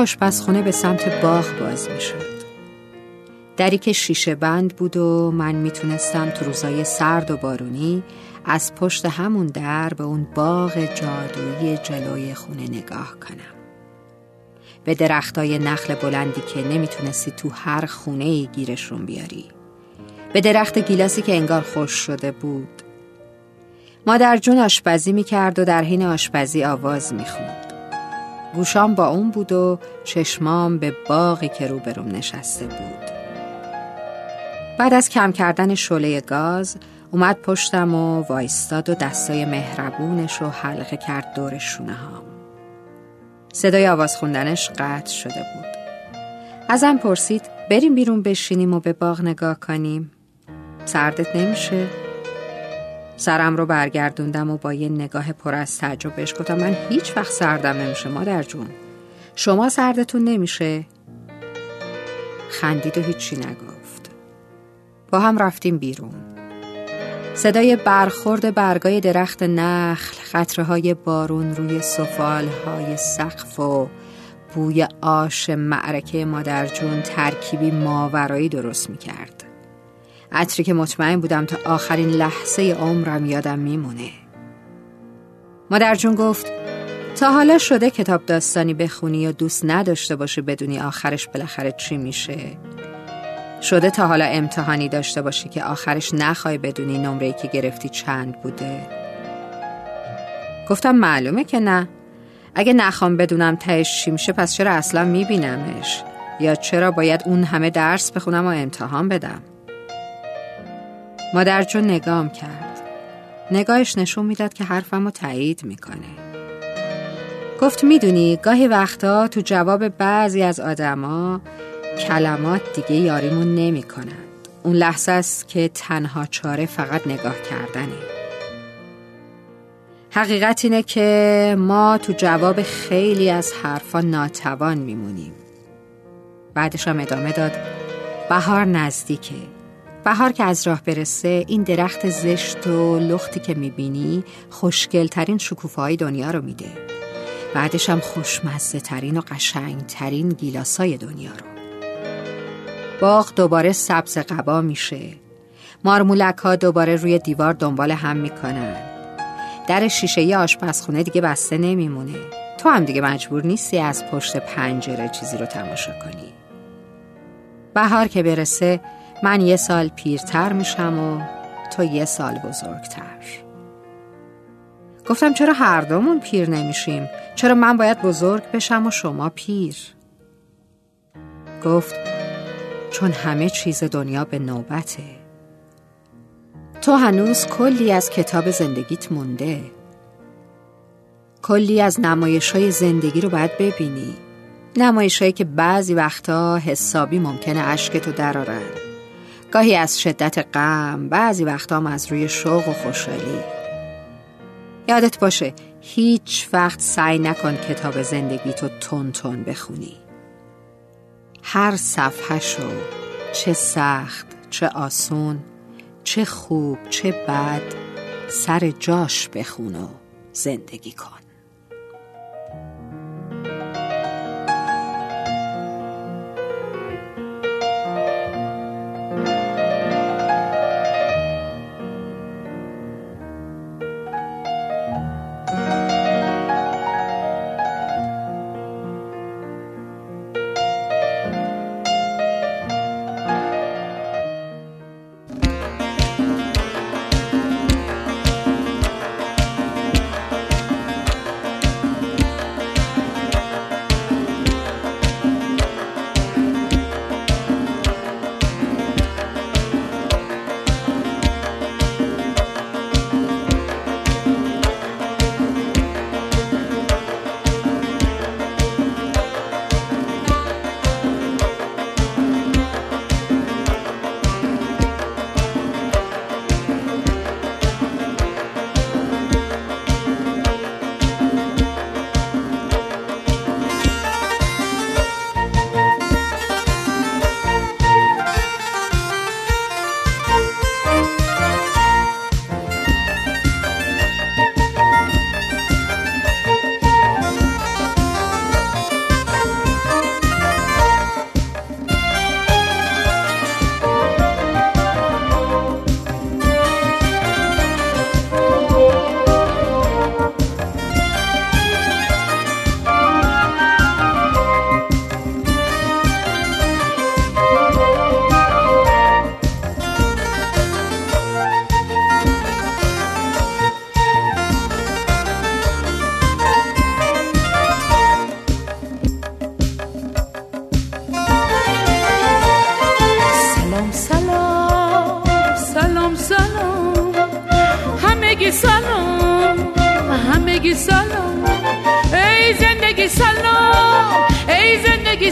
آشپزخونه به سمت باغ باز می شد دری که شیشه بند بود و من می‌تونستم تو روزای سرد و بارونی از پشت همون در به اون باغ جادویی جلوی خونه نگاه کنم. به درختای نخل بلندی که نمی‌تونستی تو هر خونه ای گیرشون بیاری. به درخت گیلاسی که انگار خوش شده بود. مادر جون آشپزی می‌کرد و در حین آشپزی آواز می‌خوند. گوشام با اون بود و چشمام به باقی که روبروم نشسته بود بعد از کم کردن شله گاز اومد پشتم و وایستاد و دستای مهربونش رو حلقه کرد دور شونه هام. صدای آواز خوندنش قطع شده بود. ازم پرسید بریم بیرون بشینیم و به باغ نگاه کنیم. سردت نمیشه؟ سرم رو برگردوندم و با یه نگاه پر از تعجب بهش گفتم من هیچ وقت سردم نمیشه مادر جون. شما سردتون نمیشه؟ خندید و هیچی نگفت. با هم رفتیم بیرون. صدای برخورد برگای درخت نخل خطره بارون روی سفال های سقف و بوی آش معرکه مادر جون ترکیبی ماورایی درست می کرد عطری که مطمئن بودم تا آخرین لحظه عمرم یادم میمونه. مادر جون گفت تا حالا شده کتاب داستانی بخونی و دوست نداشته باشه بدونی آخرش بالاخره چی میشه. شده تا حالا امتحانی داشته باشی که آخرش نخوای بدونی نمره که گرفتی چند بوده. گفتم معلومه که نه. اگه نخوام بدونم تهش چی میشه پس چرا اصلا میبینمش؟ یا چرا باید اون همه درس بخونم و امتحان بدم؟ مادر جون نگام کرد. نگاهش نشون می‌داد که حرفم رو تایید می‌کنه. گفت می‌دونی گاهی وقتا تو جواب بعضی از آدما کلمات دیگه یاریمون نمی کنند. اون لحظه است که تنها چاره فقط نگاه کردنه. حقیقت اینه که ما تو جواب خیلی از حرفا ناتوان میمونیم. بعدش هم ادامه داد بهار نزدیکه. بهار که از راه برسه این درخت زشت و لختی که می‌بینی خوشگلترین شکوفه های دنیا رو میده. بعدش هم خوشمزه ترین و قشنگ ترین گیلاسای دنیا رو. باغ دوباره سبز قبا میشه. مارمولک ها دوباره روی دیوار دنبال هم می‌کنن. در شیشه آشپزخونه دیگه بسته نمیمونه. تو هم دیگه مجبور نیستی از پشت پنجره چیزی رو تماشا کنی. بهار که برسه من یه سال پیرتر میشم و تو یه سال بزرگتر. گفتم چرا هر دومون پیر نمیشیم؟ چرا من باید بزرگ بشم و شما پیر؟ گفت چون همه چیز دنیا به نوبته. تو هنوز کلی از کتاب زندگیت مونده. کلی از نمایش های زندگی رو باید ببینی. نمایش هایی که بعضی وقتا حسابی ممکنه عشقتو درارن گاهی از شدت غم بعضی وقتا هم از روی شوق و خوشحالی. یادت باشه هیچ وقت سعی نکن کتاب زندگی تو تون تون بخونی. هر صفحه شو چه سخت چه آسون چه خوب چه بد سر جاش بخون و زندگی کن.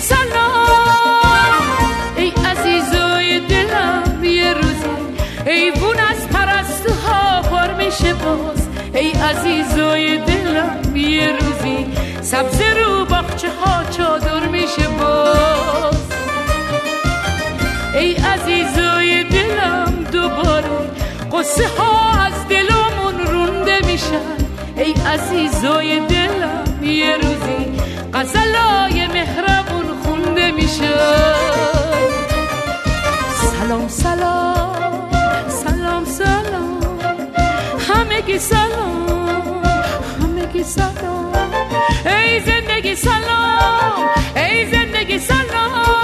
سلام. ای عزیزای دلم یه روزی ای بون از پرستوها پر میشه باز. ای عزیزای دلم یه روزی سبز رو باخچه ها چادر میشه باز. ای عزیزای دلم دوباره قصه ها از دلمون رونده میشن. ای عزیزای دلم یه روزی مهرمون سلام سلام سلام. سلام همگی سلام همگی سلام. ای زندگی سلام ای زندگی سلام.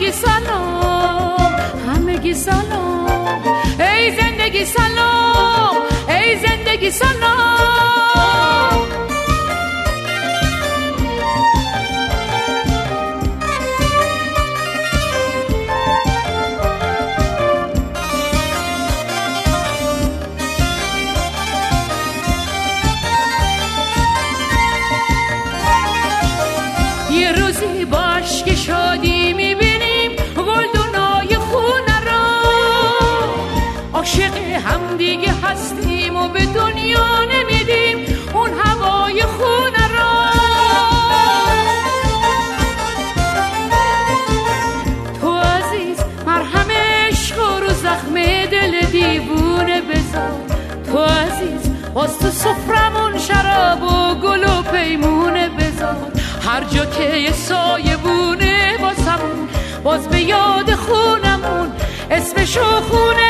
همگی سلام همگی سلام. ای زندگی سلام ای زندگی سلام. همدیگه هستیم و به دنیا نمیدیم اون هوای خونه را. تو عزیز مرهم عشق رو زخم دل دیوونه بذار. تو عزیز باز تو سفرمون شراب و گل و پیمونه بذار. هر جا که یه سایه بونه باز به یاد خونمون اسمشو خونه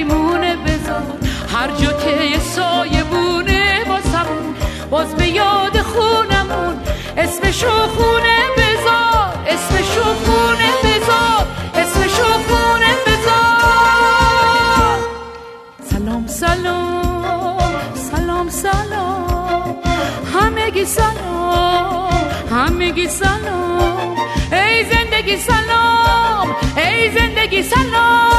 پیمونه بذار هر جا که سایه بونه واسمون باز به یاد خونمون. اسمشو خونه بذار اسمشو خونه بذار اسمشو خونه بذار سلام سلام سلام سلام. همگی سلام همگی سلام. ای زندگی سلام ای زندگی سلام.